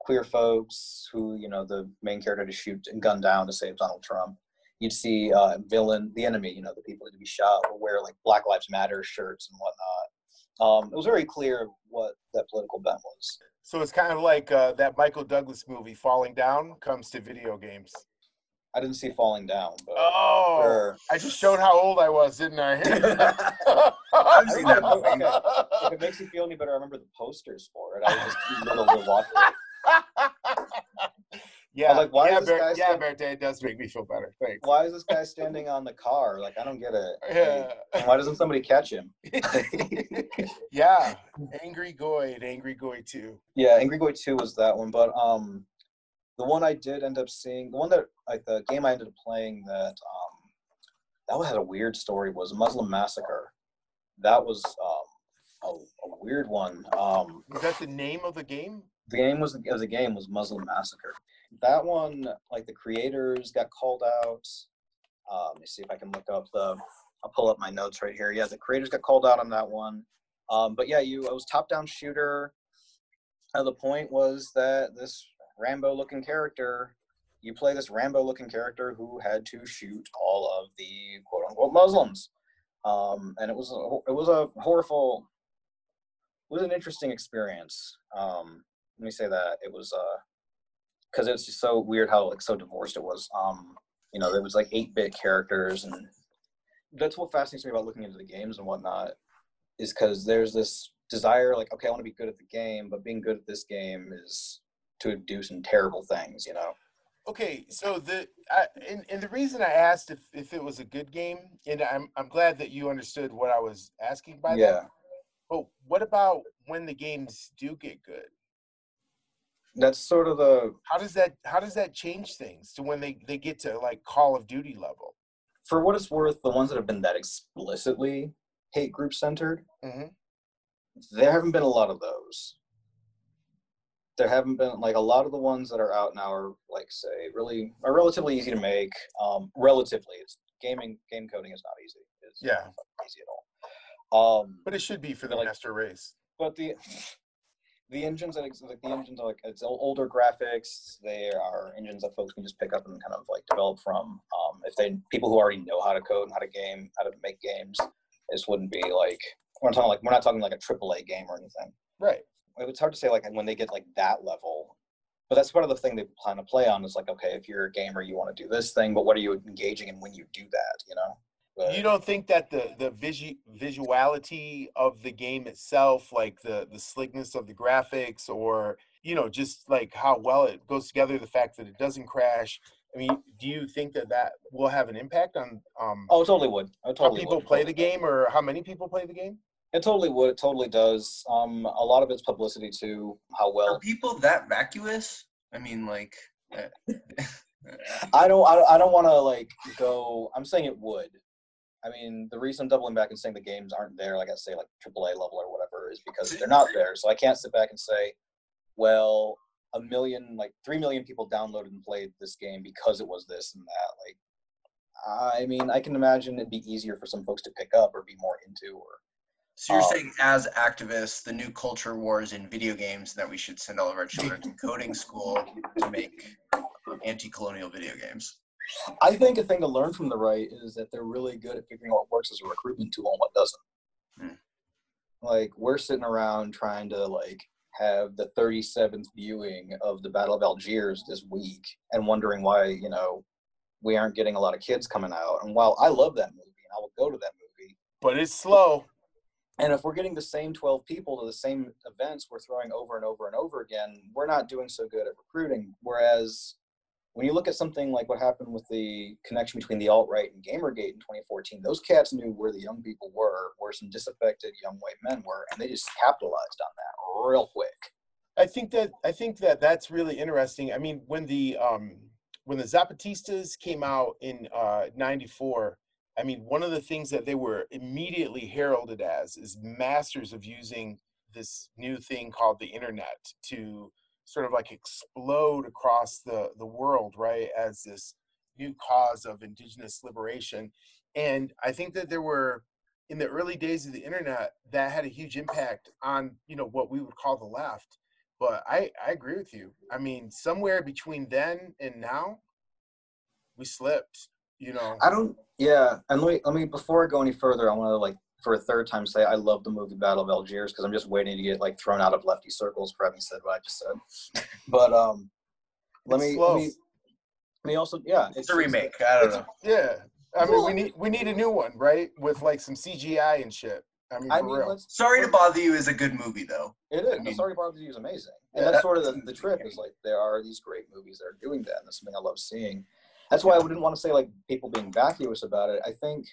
queer folks who you know the main character to shoot and gun down to save Donald Trump you'd see uh, villain, the enemy, you know, the people to be shot will wear like Black Lives Matter shirts and whatnot. Um, it was very clear what that political bent was.
So it's kind of like uh, that Michael Douglas movie, Falling Down, comes to video games.
I didn't see Falling Down, but
Oh. I just showed how old I was, didn't I?
I've seen that movie.
if it makes you feel any better, I remember the posters for it. I was just too little to watch it.
yeah,
like, why
yeah,
is this guy
yeah, Berte, it does make me feel better. Thanks.
Why is this guy standing on the car? Like, I don't get it.
Yeah.
And why doesn't somebody catch him?
yeah, Angry Goy and Angry Goy too.
Yeah, Angry Goy 2 was that one, but um the one I did end up seeing, the one that like the game I ended up playing that um that one had a weird story was Muslim Massacre. That was um a, a weird one. Um
Is that the name of the game?
The game was of the game was Muslim Massacre. That one, like the creators got called out. Uh, let me see if I can look up the. I'll pull up my notes right here. Yeah, the creators got called out on that one. Um, but yeah, you it was top-down shooter. Uh, the point was that this Rambo-looking character, you play this Rambo-looking character who had to shoot all of the quote-unquote Muslims, um, and it was a, it was a horrible, it was an interesting experience. Um, let me say that it was uh because it's just so weird how like so divorced it was um you know there was like 8-bit characters and that's what fascinates me about looking into the games and whatnot is because there's this desire like okay i want to be good at the game but being good at this game is to do some terrible things you know
Okay, so the I, and, and the reason I asked if, if it was a good game, and I'm I'm glad that you understood what I was asking by
yeah
that. But what about when the games do get good?
That's sort of the
How does that how does that change things to when they they get to like Call of Duty level?
for what it's worth the ones that have been that explicitly hate group centered
Mhm.
there haven't been a lot of those there haven't been like a lot of the ones that are out now are like say really are relatively easy to make um relatively it's gaming game coding is not easy it's
Yeah.
not easy at all um
But it should be for the
Like-
master race.
but the the engines that ex- like the engines are like it's older graphics. They are engines that folks can just pick up and kind of like develop from. Um if they people who already know how to code and how to game how to make games this wouldn't be like we're not talking like we're not talking like a triple a game or anything.
Right.
it's hard to say like when they get like that level. But that's part of the thing they plan to play on is like okay if you're a gamer you want to do this thing but what are you engaging in when you do that you know but,
You don't think that the the visu- visuality of the game itself, like the the slickness of the graphics, or you know, just like how well it goes together, the fact that it doesn't crash. I mean, do you think that that will have an impact on um,
oh it totally would it
how people
would.
play the game, or how many people play the game?
it totally would it totally does um a lot of it's publicity too how well
Are people that vacuous? I mean, like. uh,
I don't, I don't, I don't want to like go. I'm saying it would. I mean, the reason I'm doubling back and saying the games aren't there, like I say, like AAA level or whatever, is because they're not there. So I can't sit back and say, well, a million, like three million people downloaded and played this game because it was this and that. Like, I mean, I can imagine it'd be easier for some folks to pick up or be more into. Or
So you're
Um,
saying, as activists, the new culture wars in video games that we should send all of our children to coding school to make anti-colonial video games.
I think a thing to learn from the right is that they're really good at figuring out what works as a recruitment tool and what doesn't.
Hmm.
Like we're sitting around trying to like have the 37th viewing of the Battle of Algiers this week and wondering why, you know, we aren't getting a lot of kids coming out. And while I love that movie and I will go to that movie,
But it's slow.
and if we're getting the same 12 people to the same events we're throwing over and over and over again, we're not doing so good at recruiting. Whereas when you look at something like what happened with the connection between the alt right and Gamergate in 2014, those cats knew where the young people were, where some disaffected young white men were, and they just capitalized on that real quick.
I think that I think that that's really interesting. I mean, when the um when the Zapatistas came out in uh 94, I mean, one of the things that they were immediately heralded as is masters of using this new thing called the internet to sort of like explode across the the world, right? As this new cause of indigenous liberation. And I think that there were in the early days of the internet that had a huge impact on, you know, what we would call the left but I, I agree with you. I mean, somewhere between then and now, we slipped. You know,
I don't, yeah. And let me, let me, before I go any further, I want to like, for a third time say I love the movie Battle of Algiers because I'm just waiting to get like thrown out of lefty circles for having said what I just said. But um, let me,
slow.
let me, let me also, yeah,
It's a remake. I don't know.
yeah. I mean,
Well,
we need we need a new one, right? With like some CGI and shit. I mean,
I
for
mean,
real.
Sorry to bother you is a good movie though.
It is.
I mean-
Sorry to Bother You is amazing. And
Yeah,
that's sort of the, the trip is like there are these great movies that are doing that, and that's something I love seeing. That's why I wouldn't want to say like people being vacuous about it. I think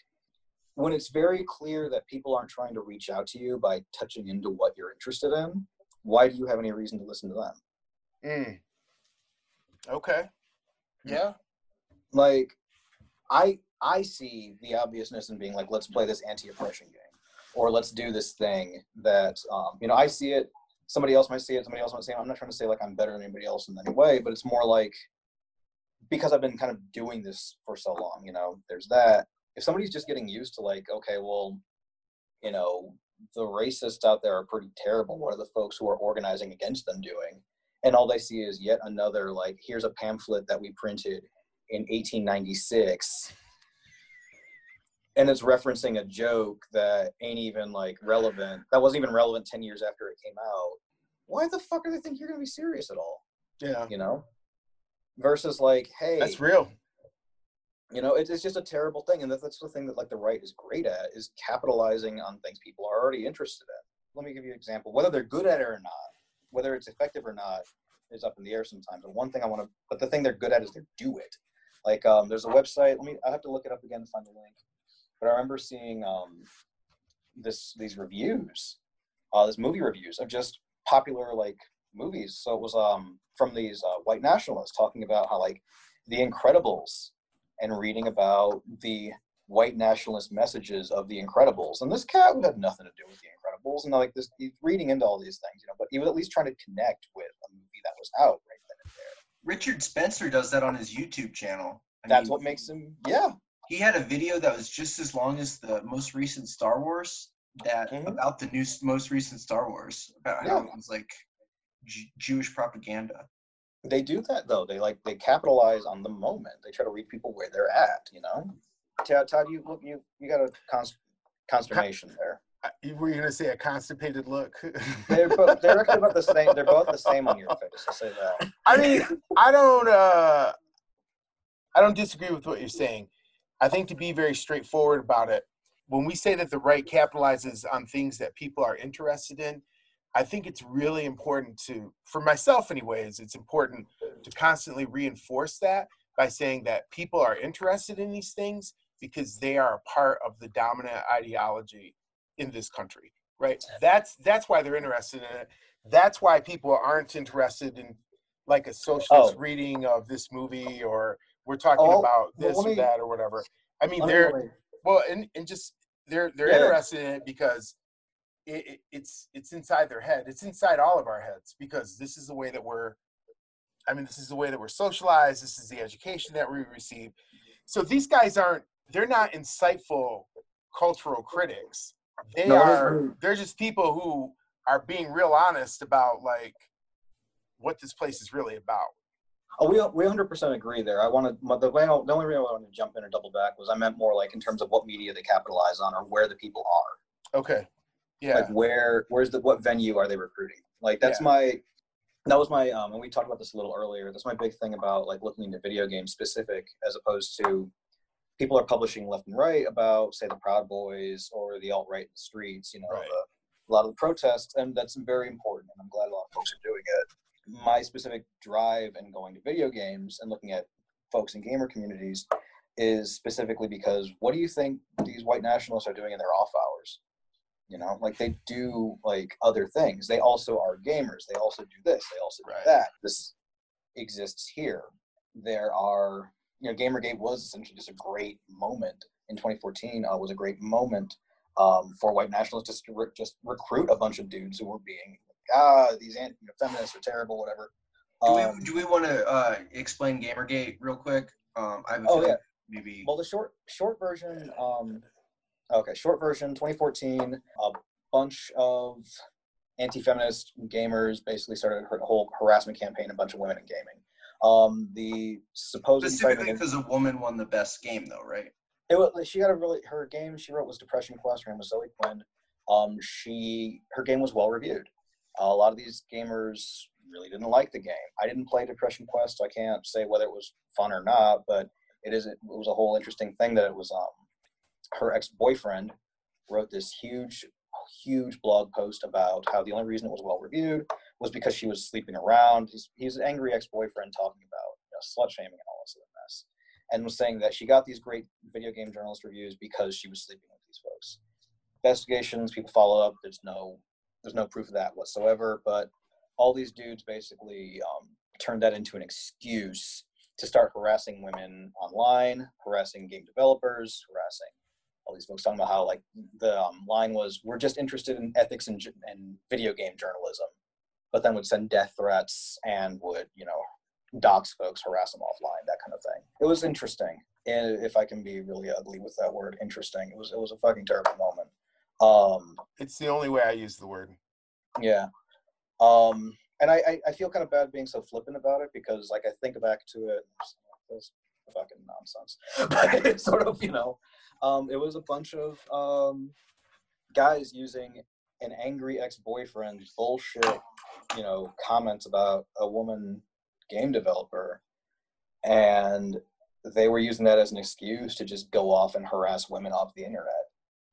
when it's very clear that people aren't trying to reach out to you by touching into what you're interested in, why do you have any reason to listen to them?
Mm. Okay. Yeah.
Like, I I see the obviousness in being like, let's play this anti-oppression game, or let's do this thing that um, you know I see it. Somebody else might see it. Somebody else might see it. I'm not trying to say like I'm better than anybody else in any way, but it's more like because I've been kind of doing this for so long. You know, there's that. If somebody's just getting used to like, okay, well, you know, the racists out there are pretty terrible. What are the folks who are organizing against them doing? And all they see is yet another like, here's a pamphlet that we printed in 1896 and it's referencing a joke that ain't even like relevant that wasn't even relevant 10 years after it came out why the fuck do they think you're gonna be serious at all
Yeah.
you know versus like hey
That's real.
You know it's, it's just a terrible thing and that, that's the thing that like the right is great at is capitalizing on things people are already interested in. Let me give you an example. Whether they're good at it or not whether it's effective or not is up in the air sometimes. And one thing i want to but the thing they're good at is they do it. Like um, there's a website let me i have to look it up again to find the link. But i remember seeing um, this these reviews uh, this movie reviews of just popular like movies. So it was um, from these uh, white nationalists talking about how like the incredibles and reading about the white nationalist messages of the Incredibles. And this cat would have nothing to do with the Incredibles, and like this, he's reading into all these things, you know. But he was at least trying to connect with a movie that was out right then and there.
Richard Spencer does that on his YouTube channel. I
That's
mean,
what makes him, yeah,
he had a video that was just as long as the most recent Star Wars that
Mhm.
about the new most recent Star Wars about how
Yeah.
it was like J- Jewish propaganda.
They do that though. They like they capitalize on the moment. They try to read people where they're at, you know. Todd, Todd you look, you you got a const- consternation there.
I- You were gonna say a constipated look.
They're both, they're actually about the same. They're both the same on your face. I'll say that.
I mean, I don't uh I don't disagree with what you're saying. I think to be very straightforward about it, when we say that the right capitalizes on things that people are interested in, I think it's really important to for myself anyways, it's important to constantly reinforce that by saying that people are interested in these things because they are a part of the dominant ideology in this country, right? That's that's why they're interested in it. That's why people aren't interested in like a socialist
Oh.
reading of this movie or we're talking
Oh,
about this
let
or that or whatever. I mean, they're
me-
well, and, and just they're they're
Yeah.
interested in it because it, it, it's it's inside their head. It's inside all of our heads because this is the way that we're I mean, this is the way that we're socialized. This is the education that we receive. So these guys aren't, they're not insightful cultural critics. They
No,
are, they're just people who are being real honest about like what this place is really about.
Oh, we we 100% agree there. I wanted the way I, the only reason I wanted to jump in or double back was I meant more like in terms of what media they capitalize on or where the people are.
Okay. Yeah.
Like where where's the what venue are they recruiting? Like that's
Yeah.
my that was my um and we talked about this a little earlier. That's my big thing about like looking into video games specific as opposed to people are publishing left and right about say the Proud Boys or the alt right in the streets. You know,
Right.
the, a lot of the protests, and that's very important. And I'm glad a lot of folks are doing it. My specific drive in going to video games and looking at folks in gamer communities is specifically because what do you think these white nationalists are doing in their off hours? You know, like they do like other things. They also are gamers. They also do this. They also do
Right.
that. This exists here. There are, you know, Gamergate was essentially just a great moment in 2014. Uh, was a great moment um, for white nationalists just to re- just recruit a bunch of dudes who were being ah these anti, you know, feminists are terrible, whatever.
Do
Um,
we do we want to uh, explain Gamergate real quick? Um, I have
Oh, yeah.
maybe.
Well, the short short version, um, okay, short version, 2014. A bunch of anti-feminist gamers basically started a whole harassment campaign. A bunch of women in gaming. Um, the supposed
Specifically because a woman won the best game, though, right?
it was, she got a really her game she wrote was Depression Quest. Her name was Zoe Quinn. Um, she her game was well reviewed. a lot of these gamers really didn't like the game. I didn't play Depression Quest, so I can't say whether it was fun or not. But it is it was a whole interesting thing that it was um her ex boyfriend wrote this huge huge blog post about how the only reason it was well reviewed was because she was sleeping around. He's he's an angry ex boyfriend talking about you know, slut shaming and all this other mess and was saying that she got these great video game journalist reviews because she was sleeping with these folks. Investigations, people follow up. There's no there's no proof of that whatsoever. But all these dudes basically um, turned that into an excuse to start harassing women online, harassing game developers, harassing all these folks talking about how like the um, line was, "We're just interested in ethics and, and video game journalism," but then would send death threats and would you know dox folks, harass them offline, that kind of thing. It was interesting, and if I can be really ugly with that word, interesting. It was it was a fucking terrible moment. Um,
It's the only way I use the word.
yeah, um, and I, I I feel kind of bad being so flippant about it because like I think back to it, fucking nonsense. But it's sort of you know, um, it was a bunch of um, guys using an angry ex-boyfriend bullshit, you know, comments about a woman game developer. And they were using that as an excuse to just go off and harass women off the internet.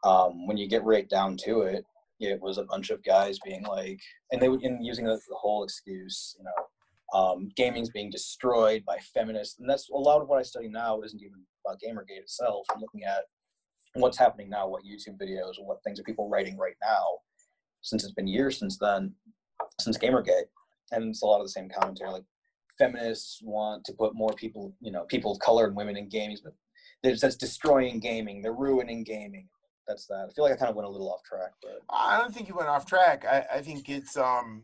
Um, when you get right down to it it was a bunch of guys being like and they were in using the, the whole excuse you know um, gaming's being destroyed by feminists. And that's a lot of what i study now isn't even about gamergate itself. I'm looking at what's happening now what youtube videos and what things are people writing right now since it's been years since then since gamergate and it's a lot of the same commentary like feminists want to put more people, you know, people of color and women in games, but there's that's destroying gaming. They're ruining gaming. That's that. I feel like I kind of went a little off track, but
I don't think you went off track. I, I think it's um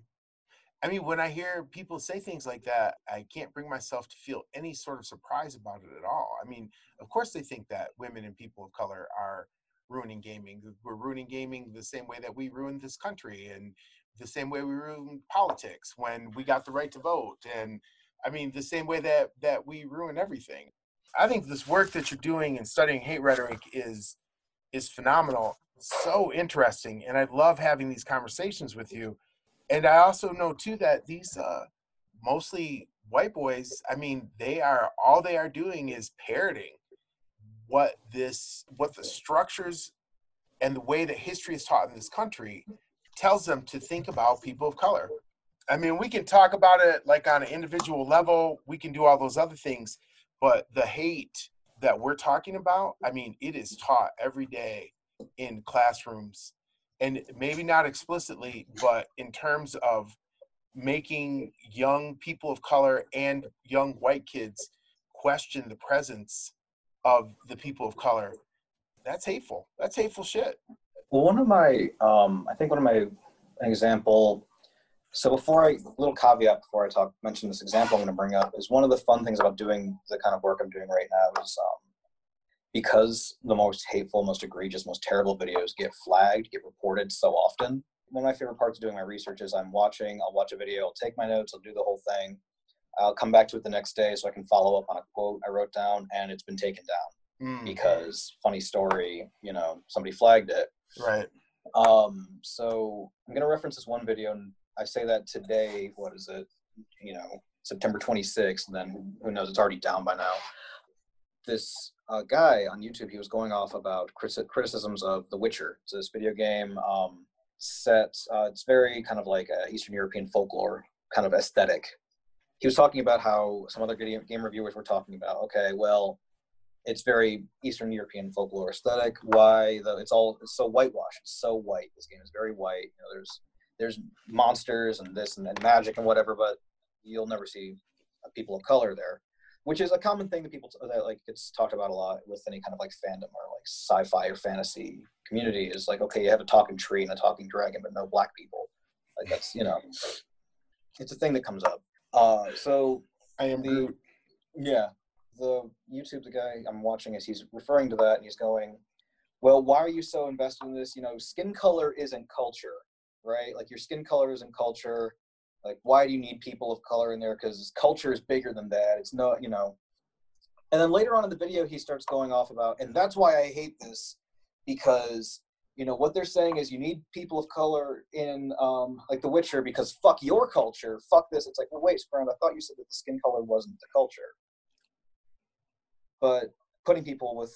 I mean when I hear people say things like that, I can't bring myself to feel any sort of surprise about it at all. I mean, of course they think that women and people of color are ruining gaming. We're ruining gaming the same way that we ruined this country and the same way we ruined politics when we got the right to vote and I mean the same way that that we ruin everything. I think this work that you're doing and studying hate rhetoric is is phenomenal, so interesting, and I love having these conversations with you. And I also know too that these uh, mostly white boys, I mean, they are all they are doing is parroting what this what the structures and the way that history is taught in this country tells them to think about people of color. I mean, we can talk about it like on an individual level, we can do all those other things, but the hate that we're talking about, I mean, it is taught every day in classrooms and maybe not explicitly, but in terms of making young people of color and young white kids question the presence of the people of color. That's hateful. That's hateful shit.
well, one of my, um, I think one of my example So before I, little caveat before I talk, mention this example I'm going to bring up is one of the fun things about doing the kind of work I'm doing right now is um, because the most hateful, most egregious, most terrible videos get flagged, get reported so often. One of my favorite parts of doing my research is I'm watching, I'll watch a video, I'll take my notes, I'll do the whole thing. I'll come back to it the next day so I can follow up on a quote I wrote down and it's been taken down
Mm,
because funny story, you know, somebody flagged it.
right.
Um, so I'm gonna reference this one video, and I say that today. What is it? You know, September 26th. And then who- who knows? It's already down by now. This uh, guy on YouTube, he was going off about criticisms of The Witcher. It's this video game um, set. Uh, it's very kind of like a Eastern European folklore kind of aesthetic. He was talking about how some other game reviewers were talking about. Okay, well, it's very Eastern European folklore aesthetic. Why though? it's all it's so whitewashed. It's so white. This game is very white. You know, there's there's monsters and this and, and magic and whatever, but you'll never see people of color there, which is a common thing that people that like gets talked about a lot with any kind of like fandom or like sci-fi or fantasy community. Is like okay, you have a talking tree and a talking dragon, but no black people. Like that's you know, it's a thing that comes up. Uh, so
I am
the
Groot.
yeah the youtube the guy i'm watching is he's referring to that and he's going well why are you so invested in this you know skin color isn't culture right like your skin color isn't culture like why do you need people of color in there? Because culture is bigger than that. It's no you know. And then later on in the video he starts going off about and that's why i hate this because you know what they're saying is you need people of color in um, like the witcher because fuck your culture fuck this. It's like well wait friend i thought you said that the skin color wasn't the culture. But putting people with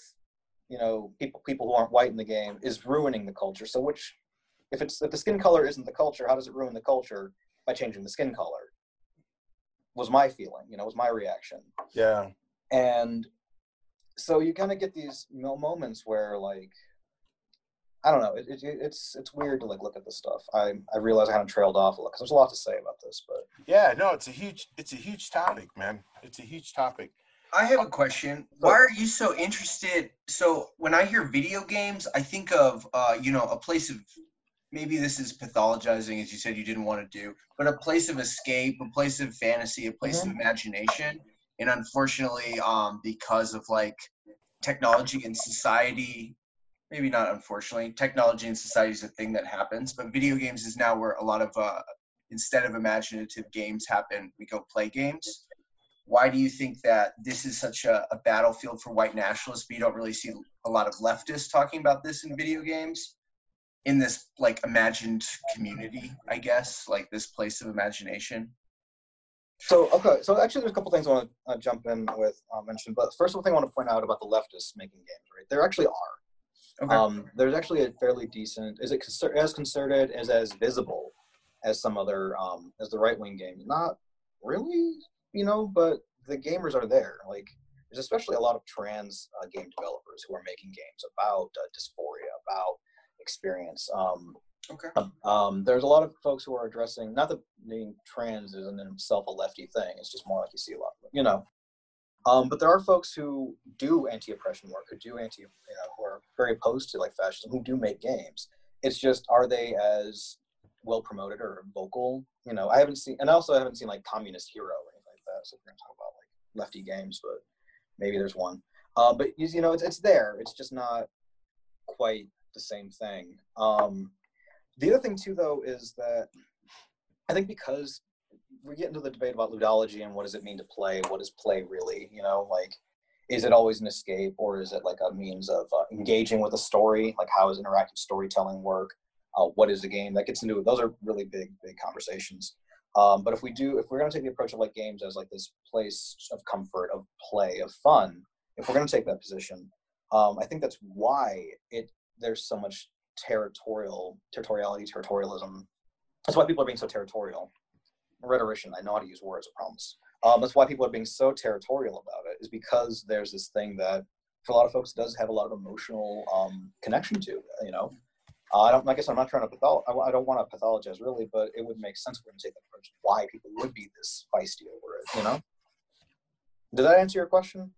you know people people who aren't white in the game is ruining the culture. So which if it's if the skin color isn't the culture how does it ruin the culture by changing the skin color was my feeling you know was my reaction
Yeah.
and so you kind of get these moments where like i don't know it, it, it's it's weird to like look at this stuff i i realize i kind of trailed off a lot because there's a lot to say about this but
Yeah. No, it's a huge it's a huge topic, man. It's a huge topic.
I have a question. Why are you so interested? So when I hear video games, I think of uh, you know a place of maybe this is pathologizing, as you said you didn't want to do, but a place of escape, a place of fantasy, a place of imagination. And unfortunately, um, because of like technology and society, maybe not unfortunately, technology and society is a thing that happens. But video games is now where a lot of uh, instead of imaginative games happen, we go play games why do you think that this is such a, a, battlefield for white nationalists but you don't really see a lot of leftists talking about this in video games in this like imagined community i guess like this place of imagination
so okay so actually there's a couple things i want to uh, jump in with uh, mention but first one thing i want to point out about the leftists making games right there actually are
okay.
um, there's actually a fairly decent is it as concerted as as visible as some other um, as the right-wing games not really you know, but the gamers are there. Like, there's especially a lot of trans uh, game developers who are making games about uh, dysphoria, about experience. Um,
okay.
Um, there's a lot of folks who are addressing not that being trans isn't in itself a lefty thing. It's just more like you see a lot, you know. Um, but there are folks who do anti-oppression work, who do anti, you know, who are very opposed to like fascism, who do make games. It's just, are they as well promoted or vocal? You know, I haven't seen, and also I haven't seen like Communist Hero or anything like that. so we're gonna talk about like lefty games, but maybe there's one. Uh, but you know, it's it's there. It's just not quite the same thing. Um, the other thing too, though, is that I think because we get into the debate about ludology and what does it mean to play, what is play really? You know, like is it always an escape or is it like a means of uh, engaging with a story? Like how does interactive storytelling work? Uh, what is a game? That gets into it. Those are really big, big conversations. Um, but if we do, if we're going to take the approach of like games as like this place of comfort, of play, of fun, if we're going to take that position, um, I think that's why it there's so much territorial territoriality, territorialism. That's why people are being so territorial. Rhetorician, I know how to use words, I promise. Um, that's why people are being so territorial about it, is because there's this thing that for a lot of folks does have a lot of emotional um, connection to. You know, I don't. I guess I'm not trying to pathol. I, don't want to pathologize really, but it would make sense if we're to take that approach. Why people would be this feisty over it, you know? Did that answer your question?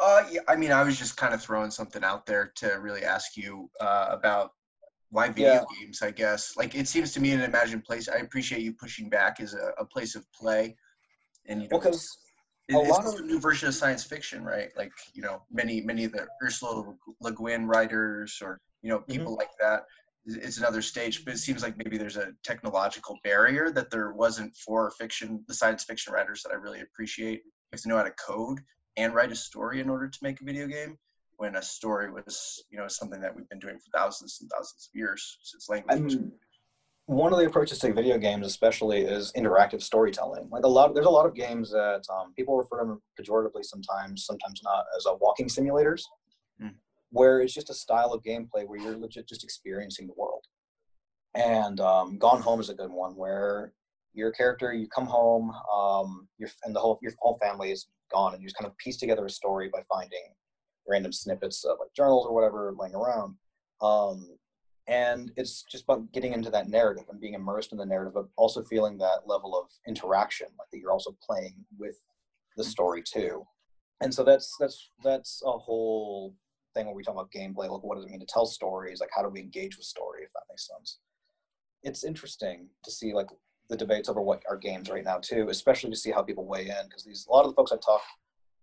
Uh, yeah. I mean, I was just kind of throwing something out there to really ask you uh, about why video
Yeah.
games? I guess like it seems to me an imagined place. I appreciate you pushing back as a, a place of play, and you know,
Well, because
it-
a
it's
lot of-
a new version of science fiction, right? Like you know, many many of the Ursula Le Guin writers or you know
Mm-hmm.
people like that. It's- It's another stage, but it seems like maybe there's a technological barrier that there wasn't for fiction, the science fiction writers that I really appreciate. Have to know how to code and write a story in order to make a video game. When a story was, you know, something that we've been doing for thousands and thousands of years since language.
I'm, one of the approaches to video games, especially, is interactive storytelling. Like a lot, there's a lot of games that um, people refer to them pejoratively sometimes, sometimes not, as uh, walking simulators,
Hmm.
where it's just a style of gameplay where you're legit just experiencing the world. And um, Gone Home is a good one where your character, you come home, um, your and the whole your whole family is gone, and you just kind of piece together a story by finding random snippets of like journals or whatever laying around. Um, and it's just about getting into that narrative and being immersed in the narrative but also feeling that level of interaction like that you're also playing with the story too. And so that's that's that's a whole thing when we talk about gameplay like what does it mean to tell stories? Like how do we engage with story if that makes sense? It's interesting to see like the debates over what are games right now too especially to see how people weigh in because these a lot of the folks i talk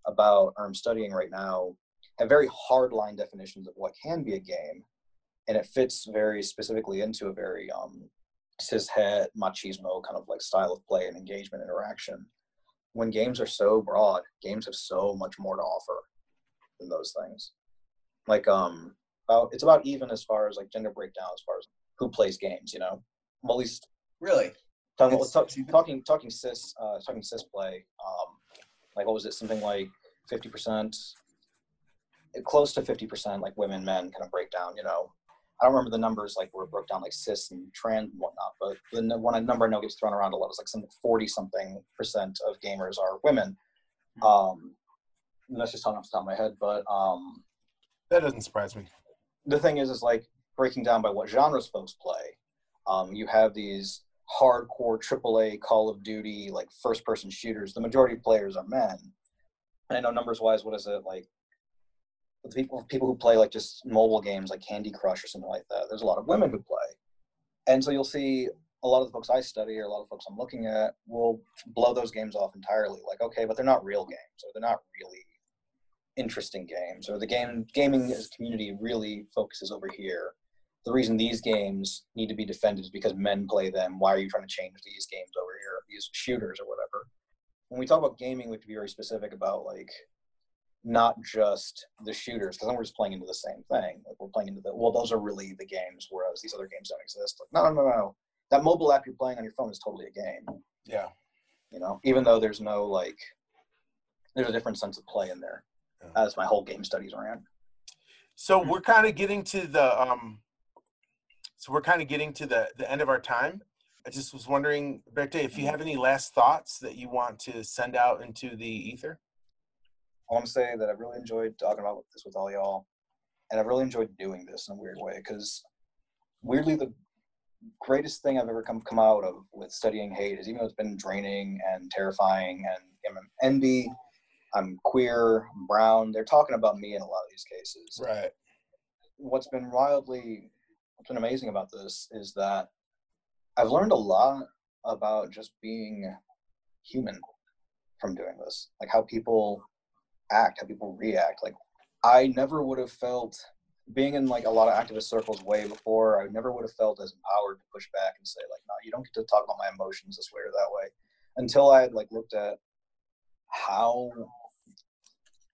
about or i'm studying right now have very hard line definitions of what can be a game and it fits very specifically into a very um, cishet machismo kind of like style of play and engagement interaction. When games are so broad, games have so much more to offer than those things. Like um, about it's about even as far as like gender breakdown as far as who plays games. You know, well, at least
really
talking
It's-
talk,
it's even-
talking talking cis uh, talking cis play. Um, like what was it? Something like fifty percent, close to fifty percent, like women, men kind of break down. You know, I don't remember the numbers like where it broke down like cis and trans and whatnot, but the one number I know gets thrown around a lot is like some forty something percent of gamers are women. Um, and that's just talking off the top of my head, but um,
That doesn't surprise me.
the thing is, is like breaking down by what genres folks play. Um, you have these hardcore AAA Call of Duty like first person shooters. The majority of players are men. And I know numbers wise, what is it like? The people people who play like just mobile games like Candy Crush or something like that. There's a lot of women who play, and so you'll see a lot of the folks I study or a lot of folks I'm looking at will blow those games off entirely. Like, okay, but they're not real games, or they're not really interesting games, or the game gaming community really focuses over here. The reason these games need to be defended is because men play them. Why are you trying to change these games over here, these shooters or whatever? When we talk about gaming, we have to be very specific about like not just the shooters, because then we're just playing into the same thing. Like we're playing into the well, those are really the games, whereas these other games don't exist. Like, no, no, no, no. That mobile app you're playing on your phone is totally a game.
Yeah.
You know, even though there's no like, there's a different sense of play in there.
Yeah.
As my whole game studies ran.
So we're kind of getting to the um so we're kind of getting to the the end of our time. I just was wondering, Berte, if you mm-hmm. have any last thoughts that you want to send out into the ether.
I want to say that I've really enjoyed talking about this with all y'all, and I've really enjoyed doing this in a weird way because weirdly the greatest thing I've ever come come out of with studying hate is even though it's been draining and terrifying and I'm NB, I'm queer, I'm brown. They're talking about me in a lot of these cases.
Right.
What's been wildly, what's been amazing about this is that I've learned a lot about just being human from doing this, like how people act, how people react. Like I never would have felt being in like a lot of activist circles way before, I never would have felt as empowered to push back and say like, no, you don't get to talk about my emotions this way or that way. Until I had like looked at how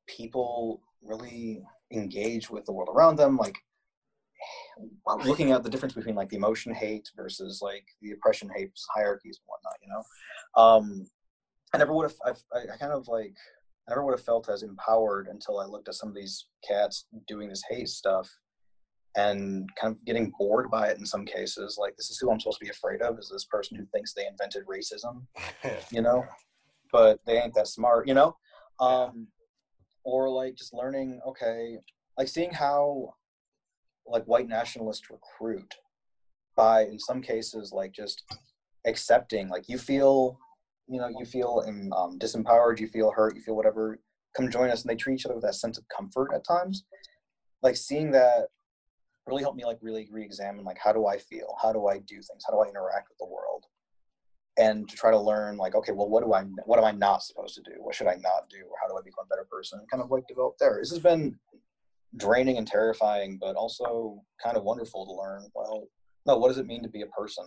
people really engage with the world around them, like looking at the difference between like the emotion hate versus like the oppression hate hierarchies and whatnot, you know. Um, I never would have. I, I kind of like. I never would have felt as empowered until I looked at some of these cats doing this hate stuff, and kind of getting bored by it in some cases. Like this is who I'm supposed to be afraid of. Is this person who thinks they invented racism? You know, but they ain't that smart. You know, um, or like just learning. Okay, like seeing how like white nationalists recruit by in some cases like just accepting like you feel you know you feel um, disempowered you feel hurt you feel whatever come join us and they treat each other with that sense of comfort at times like seeing that really helped me like really re-examine like how do I feel? How do I do things? How do I interact with the world? And to try to learn like, okay, well, what do I what am I not supposed to do? What should I not do? Or how do I become a better person? And kind of like develop there. This has been draining and terrifying, but also kind of wonderful to learn. Well, no, what does it mean to be a person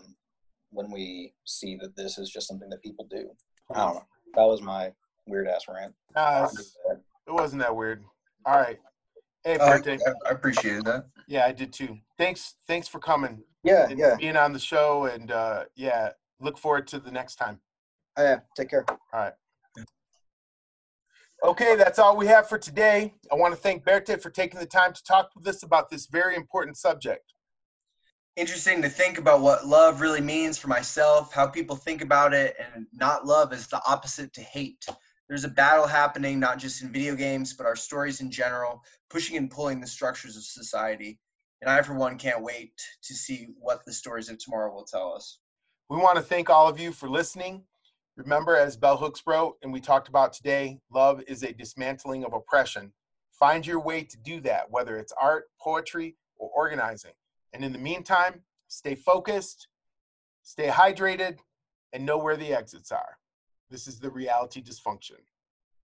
when we see that this is just something that people do? I don't know. That was my weird ass rant.
Nah, it wasn't that weird. All right. Hey,
Uh,
Berte.
I, I appreciated that.
Yeah, I did too. Thanks. Thanks for coming
Yeah,
and
yeah.
being on the show. And uh, yeah, look forward to the next time.
Oh, yeah. Take care.
Okay, that's all we have for today. I want to thank Berte for taking the time to talk with us about this very important subject.
Interesting to think about what love really means for myself, how people think about it, and not love is the opposite to hate. There's a battle happening not just in video games, but our stories in general, pushing and pulling the structures of society. And I, for one, can't wait to see what the stories of tomorrow will tell us.
We want to thank all of you for listening. Remember, as Bell Hooks wrote and we talked about today, love is a dismantling of oppression. Find your way to do that, whether it's art, poetry, or organizing. And in the meantime, stay focused, stay hydrated, and know where the exits are. This is the reality dysfunction.